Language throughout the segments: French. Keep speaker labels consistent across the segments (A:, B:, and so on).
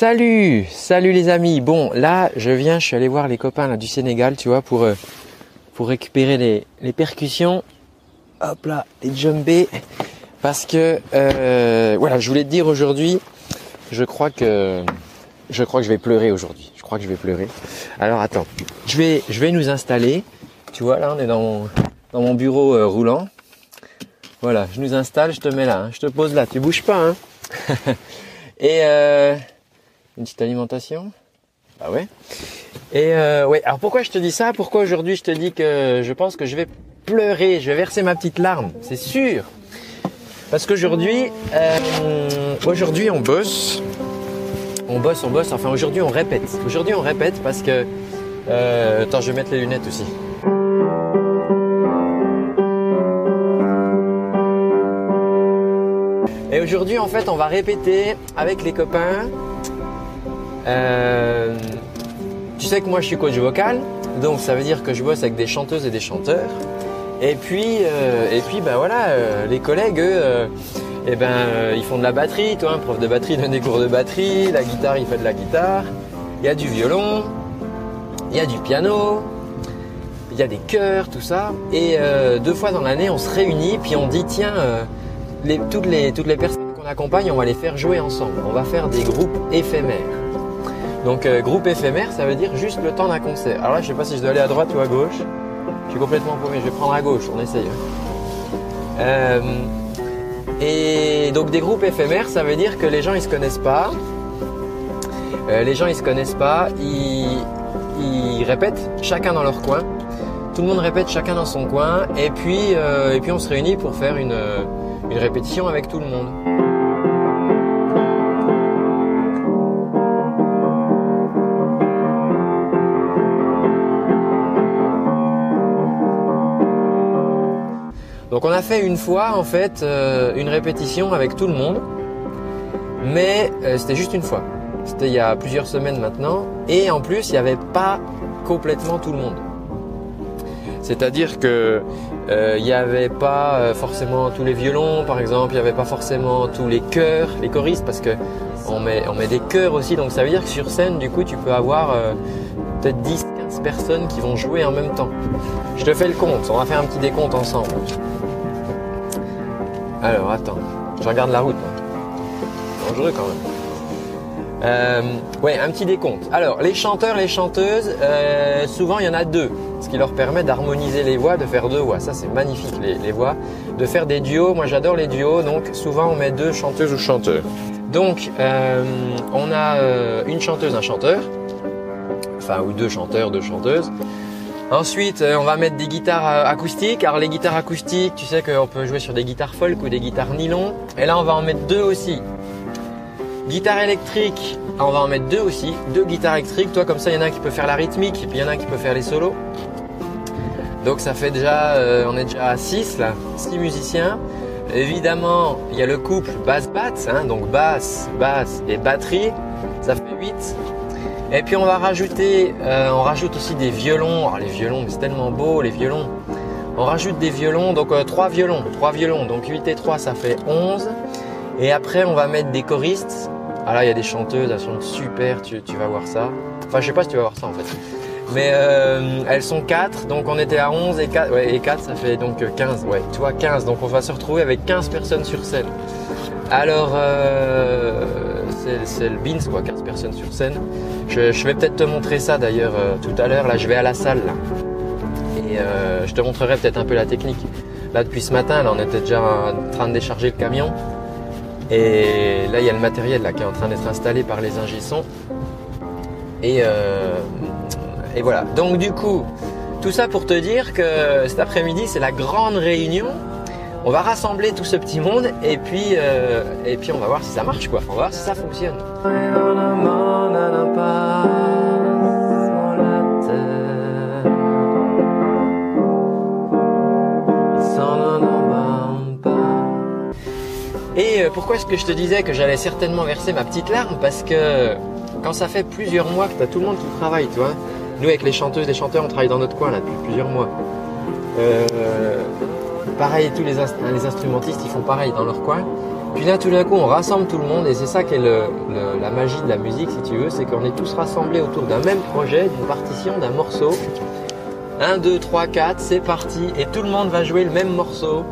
A: Salut, salut les amis. Bon, là, je viens, je suis allé voir les copains du Sénégal, tu vois, pour, euh, pour récupérer les, percussions. Hop là, les djembés. Parce que, euh, voilà, je voulais te dire aujourd'hui, je crois que, je crois que je vais pleurer aujourd'hui. Je crois que je vais pleurer. Alors attends, je vais, nous installer. Tu vois, là, on est dans mon, bureau euh, roulant. Voilà, je nous installe, je te mets là, hein. je te pose là, tu bouges pas, hein. Et une petite alimentation. Bah ouais. Et euh, ouais, alors pourquoi je te dis ça? Pourquoi aujourd'hui je te dis que je pense que je vais pleurer, je vais verser ma petite larme, c'est sûr. Parce qu'aujourd'hui, euh, aujourd'hui on bosse, on bosse, on bosse. Enfin aujourd'hui on répète. Aujourd'hui on répète parce que euh, attends, je vais mettre les lunettes aussi. Et aujourd'hui, en fait, on va répéter avec les copains. Euh, tu sais que moi, je suis coach vocal, donc ça veut dire que je bosse avec des chanteuses et des chanteurs. Et puis, euh, et puis, ben voilà, euh, les collègues, eux, eh ben, ils font de la batterie. Toi, un prof de batterie donne des cours de batterie. La guitare, il fait de la guitare. Il y a du violon. Il y a du piano. Il y a des chœurs, tout ça. Et deux fois dans l'année, on se réunit, puis on dit tiens, toutes, les, toutes les personnes qu'on accompagne, on va les faire jouer ensemble. On va faire des groupes éphémères. Donc euh, groupe éphémère, ça veut dire juste le temps d'un concert. Alors là, je sais pas si je dois aller à droite ou à gauche. Je suis complètement paumé. Je vais prendre à gauche. On essaye. Euh, et donc des groupes éphémères, ça veut dire que les gens ils se connaissent pas. Euh, les gens ils se connaissent pas. Ils, répètent chacun dans leur coin. Tout le monde répète chacun dans son coin. Et puis et puis on se réunit pour faire une répétition avec tout le monde. Donc on a fait une fois en fait euh, une répétition avec tout le monde, mais euh, c'était juste une fois. C'était il y a plusieurs semaines maintenant, et en plus il n'y avait pas complètement tout le monde. C'est-à-dire que euh, il n'y avait pas forcément tous les violons, par exemple, il n'y avait pas forcément tous les chœurs, les choristes, parce que on met, on met des chœurs aussi, donc ça veut dire que sur scène, du coup, tu peux avoir peut-être 10, 15 personnes qui vont jouer en même temps. Je te fais le compte, on va faire un petit décompte ensemble. Alors, attends, je regarde la route. moi. Dangereux quand même. Euh, ouais, un petit décompte. Alors, les chanteurs, les chanteuses, euh, souvent il y en a deux, ce qui leur permet d'harmoniser les voix, de faire deux voix. Ça, c'est magnifique les, les voix. De faire des duos. Moi, j'adore les duos, donc souvent on met deux chanteuses ou chanteurs. Donc, euh, on a une chanteuse, un chanteur, enfin ou deux chanteurs, deux chanteuses. Ensuite, euh, on va mettre des guitares euh, acoustiques. Alors les guitares acoustiques, tu sais qu'on peut jouer sur des guitares folk ou des guitares nylon. Et là, on va en mettre deux aussi. Guitare électrique, on va en mettre deux aussi. Deux guitares électriques. Toi, comme ça, il y en a un qui peut faire la rythmique et puis il y en a un qui peut faire les solos. Donc ça fait déjà, euh, on est déjà à 6 là, 6 musiciens. Évidemment, il y a le couple basse-basse, hein, donc basse, basse et batterie. Ça fait 8. Et puis on va rajouter, euh, on rajoute aussi des violons. Alors les violons, c'est tellement beau les violons. On rajoute des violons, donc euh, 3 violons, 3 violons, donc 8 et 3 ça fait 11. Et après on va mettre des choristes. Ah là il y a des chanteuses, elles sont super, tu, vas voir ça. Enfin je sais pas si tu vas voir ça en fait. Mais euh, elles sont 4, donc on était à 11 et 4, ouais, et 4 ça fait donc euh, 15, ouais, tu vois 15, donc on va se retrouver avec 15 personnes sur scène. Alors euh, c'est- le beans quoi, 15 personnes sur scène. Je, vais peut-être te montrer ça d'ailleurs euh, tout à l'heure, là je vais à la salle. Et euh, je te montrerai peut-être un peu la technique. Là depuis ce matin, là on était déjà en train de décharger le camion. Et là il y a le matériel là qui est en train d'être installé par les ingissons. Et, euh, et voilà. Donc du coup, tout ça pour te dire que cet après-midi, c'est la grande réunion. On va rassembler tout ce petit monde et puis, euh, et puis on va voir si ça marche quoi. On va voir si ça fonctionne. Et euh, pourquoi est-ce que je te disais que j'allais certainement verser ma petite larme? Parce que quand ça fait plusieurs mois que tu as tout le monde qui travaille, tu vois. Nous, avec les chanteuses, les chanteurs, on travaille dans notre coin là depuis plusieurs mois. Euh, pareil, tous les, ins- les instrumentistes, ils font pareil dans leur coin. Puis là, tout d'un coup, on rassemble tout le monde et c'est ça qui est la magie de la musique, si tu veux, c'est qu'on est tous rassemblés autour d'un même projet, d'une partition, d'un morceau. 1, 2, 3, 4, c'est parti et tout le monde va jouer le même morceau.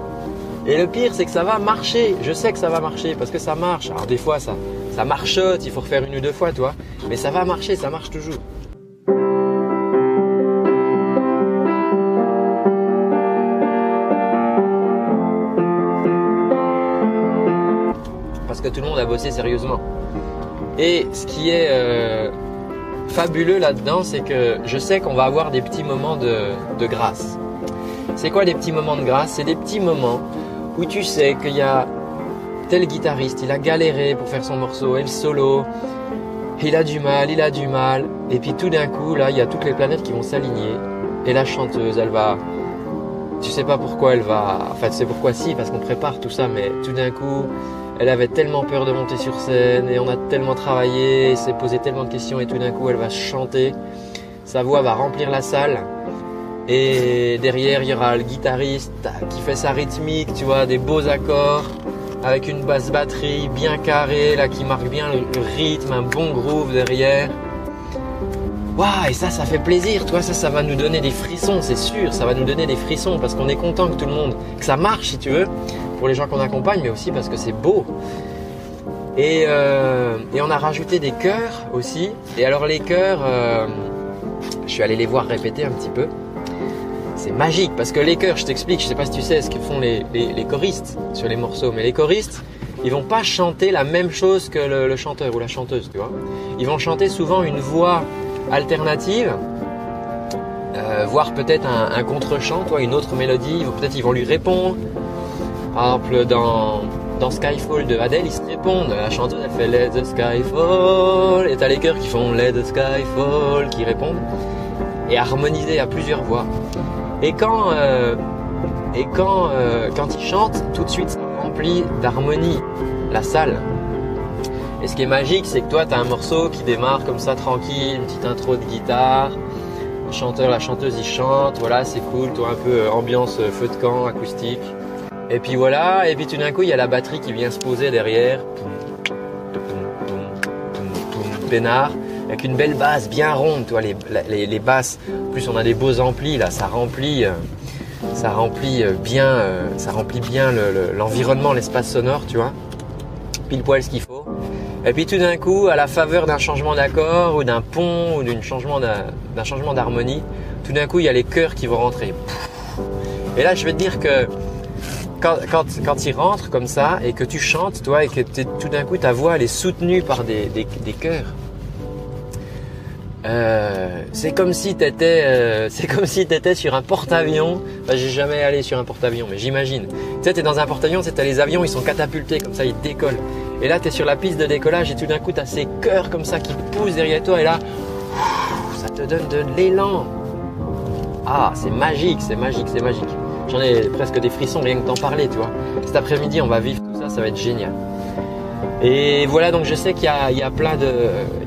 A: Et le pire, c'est que ça va marcher. Je sais que ça va marcher parce que ça marche. Alors des fois, ça, ça marchote, il faut refaire une ou deux fois, toi. Mais ça va marcher, ça marche toujours. Que tout le monde a bossé sérieusement. Et ce qui est euh, fabuleux là-dedans, c'est que je sais qu'on va avoir des petits moments de, de grâce. C'est quoi les petits moments de grâce? C'est des petits moments où tu sais qu'il y a tel guitariste, il a galéré pour faire son morceau et le solo, il a du mal, il a du mal, et puis tout d'un coup, là, il y a toutes les planètes qui vont s'aligner, et la chanteuse, elle va, tu sais pas pourquoi elle va, enfin tu sais pourquoi si, parce qu'on prépare tout ça, mais tout d'un coup, elle avait tellement peur de monter sur scène, et on a tellement travaillé, s'est posé tellement de questions, et tout d'un coup, elle va chanter, sa voix va remplir la salle, et derrière, il y aura le guitariste qui fait sa rythmique, tu vois, des beaux accords avec une basse batterie bien carrée, là, qui marque bien le, rythme, un bon groove derrière. Waouh, et ça, ça fait plaisir, toi, ça, ça va nous donner des frissons, c'est sûr, ça va nous donner des frissons parce qu'on est content que tout le monde, que ça marche, si tu veux, pour les gens qu'on accompagne, mais aussi parce que c'est beau. Et, euh, et, on a rajouté des chœurs aussi. Et alors les chœurs, euh, je suis allé les voir répéter un petit peu c'est magique parce que les chœurs, je t'explique, je sais pas si tu sais ce que font les, choristes sur les morceaux, mais les choristes, ils vont pas chanter la même chose que le, chanteur ou la chanteuse, tu vois. Ils vont chanter souvent une voix alternative, euh, voire peut-être un, contre-chant, une autre mélodie. Peut-être ils vont lui répondre. Par exemple, dans, Skyfall de Adele, ils se répondent. La chanteuse, elle fait Let the Sky Fall. Et t'as les chœurs qui font Let the Sky Fall, qui répondent. Et harmoniser à plusieurs voix. Et quand, euh, et quand, euh, quand il chante, tout de suite ça remplit d'harmonie la salle. Et ce qui est magique, c'est que toi, tu as un morceau qui démarre comme ça tranquille, une petite intro de guitare. Le chanteur, la chanteuse, il chante, voilà, c'est cool, toi un peu euh, ambiance feu de camp, acoustique. Et puis voilà, et puis tout d'un coup, il y a la batterie qui vient se poser derrière. Peinard avec une belle basse bien ronde, toi, les, les, basses. En plus, on a des beaux amplis là, ça remplit, euh, ça remplit euh, bien, euh, ça remplit bien l'environnement, l'espace sonore, tu vois. Pile poil ce qu'il faut. Et puis tout d'un coup, à la faveur d'un changement d'accord ou d'un pont ou d'un changement d'harmonie, tout d'un coup, il y a les chœurs qui vont rentrer. Et là, je vais te dire que quand, quand, quand ils comme ça et que tu chantes, toi, et que tout d'un coup ta voix elle est soutenue par des, des, des chœurs, euh, c'est comme si t'étais, euh, comme si sur un porte-avions. j'ai jamais allé sur un porte-avions, mais j'imagine. Tu sais, t'es dans un porte-avions, c'est les avions, ils sont catapultés comme ça, ils décollent. Et là, t'es sur la piste de décollage et tout d'un coup, t'as ces cœurs comme ça qui poussent derrière toi et là, ça te donne de l'élan. Ah, c'est magique, c'est magique, c'est magique. J'en ai presque des frissons rien que t'en parler, tu vois. Cet après-midi, on va vivre tout ça, ça va être génial. Et voilà, donc je sais qu'il y, a, plein de,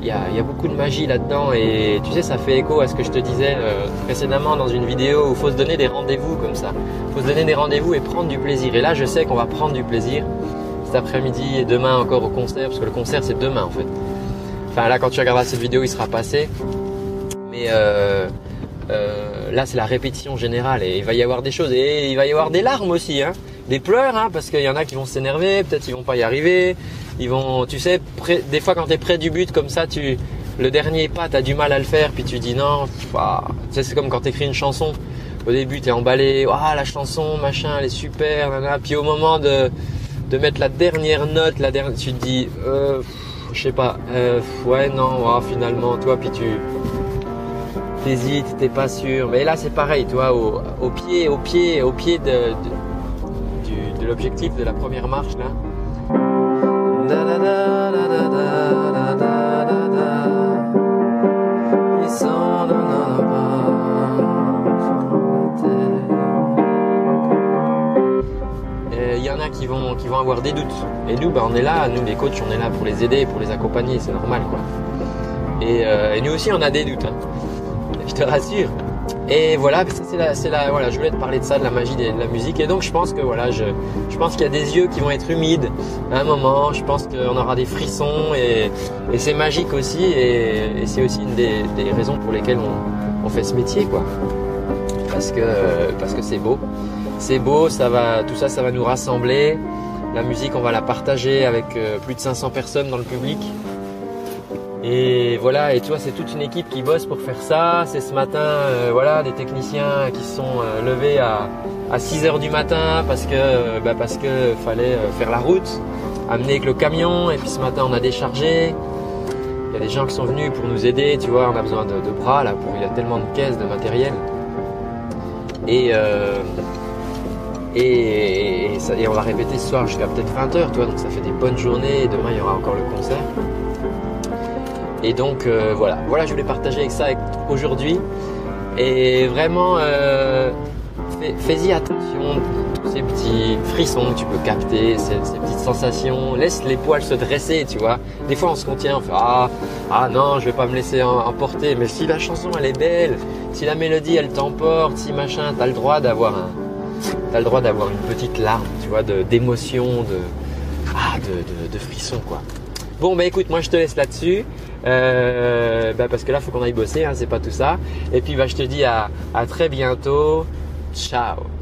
A: il y a, beaucoup de magie là-dedans. Et tu sais, ça fait écho à ce que je te disais euh, précédemment dans une vidéo où il faut se donner des rendez-vous comme ça. Il faut se donner des rendez-vous et prendre du plaisir. Et là, je sais qu'on va prendre du plaisir cet après-midi et demain encore au concert, parce que le concert c'est demain en fait. Enfin là, quand tu regarderas cette vidéo, il sera passé. Mais euh, euh, là, c'est la répétition générale et il va y avoir des choses et il va y avoir des larmes aussi, hein, des pleurs, hein, parce qu'il y en a qui vont s'énerver, peut-être ils vont pas y arriver. Ils vont, tu sais, des fois quand tu es près du but comme ça, tu, le dernier pas, tu as du mal à le faire, puis tu dis non. c'est comme quand tu écris une chanson. Au début, tu es emballé, ah, la chanson, machin, elle est super, Puis au moment de, mettre la dernière note, la dernière, tu te dis, euh, je sais pas, euh, ouais, non, finalement, toi, puis tu t'hésites, t'es pas sûr. Mais là, c'est pareil, toi, au, pied, au pied, au pied de, de l'objectif de la première marche, là qui vont, qui vont avoir des doutes. Et nous, ben, on est là, nous les coachs, on est là pour les aider, pour les accompagner, c'est normal quoi. Et, euh, nous aussi, on a des doutes, hein. je te rassure. Et voilà, c'est la, c'est la, voilà, je voulais te parler de ça, de la magie de, la musique. Et donc je pense que voilà, je, pense qu'il y a des yeux qui vont être humides à un moment. Je pense qu'on aura des frissons et, c'est magique aussi. Et, c'est aussi une des, raisons pour lesquelles on, fait ce métier, quoi. Parce que parce que c'est beau, c'est beau. Ça va, tout ça, ça va nous rassembler. La musique, on va la partager avec euh, plus de 500 personnes dans le public. Et voilà, et tu vois, c'est toute une équipe qui bosse pour faire ça. C'est ce matin, euh, voilà, des techniciens qui sont euh, levés à, à 6 heures du matin parce que euh, bah parce que fallait faire la route, amener avec le camion. Et puis ce matin, on a déchargé. Il y a des gens qui sont venus pour nous aider, tu vois. On a besoin de, bras là, pour il y a tellement de caisses de matériel. Et et, et, et, on va répéter ce soir jusqu'à peut-être 20h, toi, donc ça fait des bonnes journées. Demain, il y aura encore le concert. Et donc euh, voilà, voilà, je voulais partager avec ça aujourd'hui. Et vraiment, euh, fais-y attention, tous ces petits frissons que tu peux capter, ces, petites sensations. Laisse les poils se dresser, tu vois. Des fois, on se contient, on fait ah, ah non, je vais pas me laisser emporter. Mais si la chanson elle est belle, si la mélodie elle t'emporte, si machin, t'as le droit d'avoir t'as le droit d'avoir une petite larme, tu vois, d'émotion, de, ah, de, de, de frisson, quoi. Bon, bah écoute, moi je te laisse là-dessus. Euh, bah parce que là, faut qu'on aille bosser, hein, c'est pas tout ça. Et puis, bah, je te dis à très bientôt. Ciao